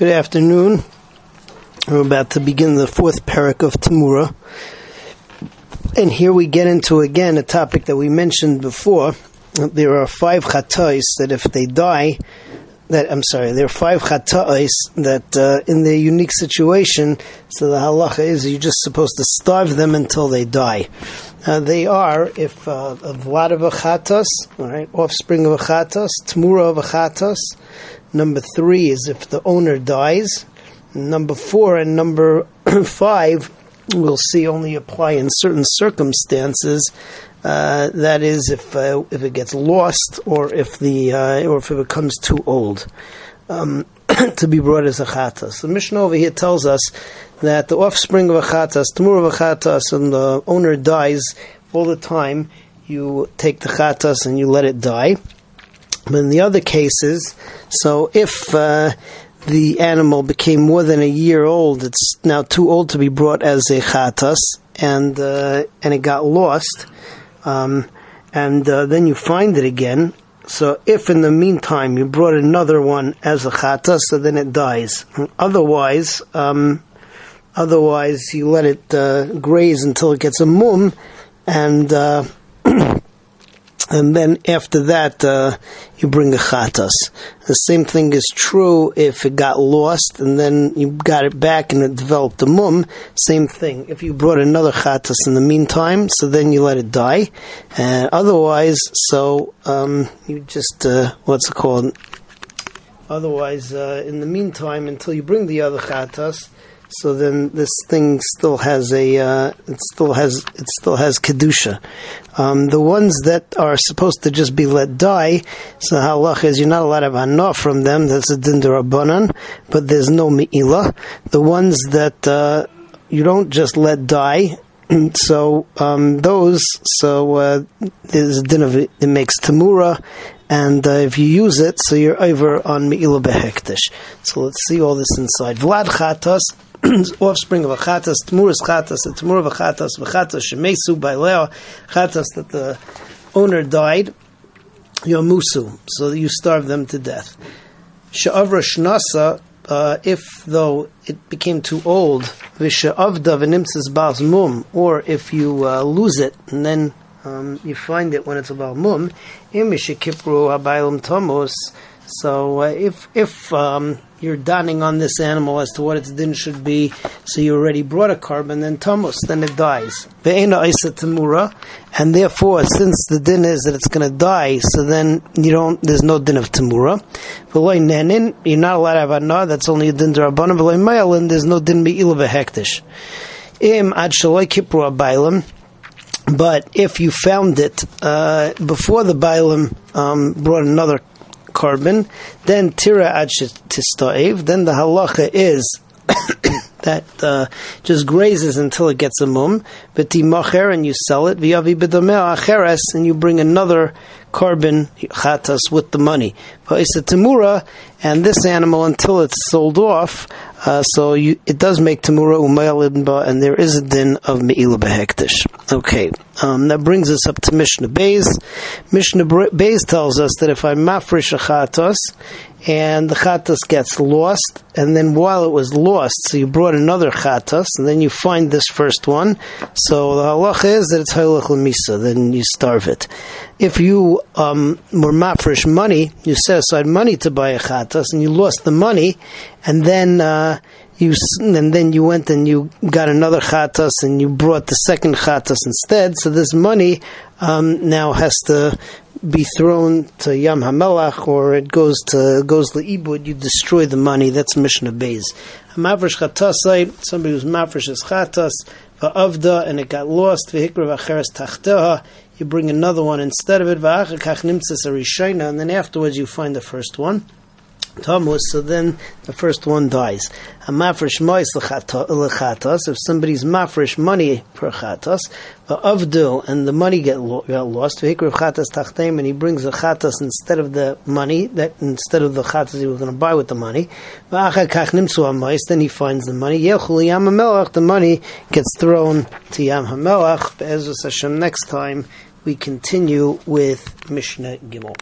Good afternoon. We're about to begin the fourth parak of Tamura. And here we get into again a topic that we mentioned before. There are five chatais that if they die, that I'm sorry, there are five chatais that uh, in their unique situation, so the halacha is you're just supposed to starve them until they die. Uh, they are if uh, a vlad of a all right, offspring of a chatas, tamura of a Number three is if the owner dies. Number four and number five we'll see only apply in certain circumstances. Uh, that is, if uh, if it gets lost or if the uh, or if it becomes too old um, to be brought as a chatas. The Mishnah over here tells us that the offspring of a chatas, tamur of a chatas, and the owner dies all the time. You take the chatas and you let it die. But in the other cases, so if uh, the animal became more than a year old, it's now too old to be brought as a chatas, and uh, and it got lost, um, and uh, then you find it again. So if in the meantime you brought another one as a chatas, so then it dies. Otherwise, um, otherwise you let it uh, graze until it gets a mum, and uh, and then after that uh, you bring a chatas. The same thing is true if it got lost and then you got it back and it developed a mum. Same thing. If you brought another chatas in the meantime, so then you let it die. And otherwise, so um, you just uh, what's it called? Otherwise, uh, in the meantime, until you bring the other chatas so then this thing still has a uh, it still has it still has kedusha. Um, the ones that are supposed to just be let die, so halach is you're not allowed to have anah from them. That's a din derabanan, but there's no meila. The ones that uh, you don't just let die. So um, those, so uh, there's a din of it, it makes tamura, and uh, if you use it, so you're over on meila behektish. So let's see all this inside. Vlad chatas offspring of a chatas, tmuras chatas, the tmur of a chatas, v'chatas shemesu by leo, chatas that the owner died, yomusu, so you starve them to death. Sha'avra shnasa, uh, if though it became too old, v'sha'avda v'nimtzis ba'al mum, or if you uh, lose it and then um, you find it when it's about mum, im kipru habaylam tomos. So uh, if if um, you're donning on this animal as to what its din should be, so you already brought a korban, then tamus, then it dies. And therefore, since the din is that it's going to die, so then you don't. There's no din of tamura. Nenin, you're not allowed to have anah. That's only a din derabanan. V'loy mayalin, there's no din me'ila v'hektish. Im ad kipru. But if you found it uh, before the Bailam um, brought another korban, then tira ad tistaev, then the halacha is that uh, just grazes until it gets a mum, macher and you sell it, v'yavi b'domeh acheres, and you bring another korban chatas with the money. V'isa temura, and this animal until it's sold off, uh, so you, it does make tamura umayalibba, and there is a din of me'ila behektish. Okay, um, that brings us up to Mishnah Beis. Mishnah Beis tells us that if I mafresh a chatos, and the chatas gets lost, and then while it was lost, so you brought another chatas, and then you find this first one, so the halach is that it's halach misa, then you starve it. If you um, were mafresh money, you set aside money to buy a chatas, and you lost the money, and then uh, you and then you went and you got another chatas and you brought the second chatas instead. So this money um, now has to be thrown to Yam Hamelach or it goes to goes Ibud. You destroy the money. That's Mishnah Beis. A mavrish chatasai. Somebody who's mavrish is chatas va'avda and it got lost. Tachteha. You bring another one instead of it. V'achakach nimtzas and then afterwards you find the first one. Tamus, so then the first one dies. A mafresh mois lechatas, if somebody's mafresh money for chatas, avdu, and the money get, got lost, v'hikriv chatas tachtem, and he brings the chatas instead of the money, that instead of the chatas he was going to buy with the money, v'achakach nimsu amois, then he finds the money, yechul yam hamelach, the money gets thrown to yam hamelach, be'ezus Hashem next time, we continue with Mishnah Gimel.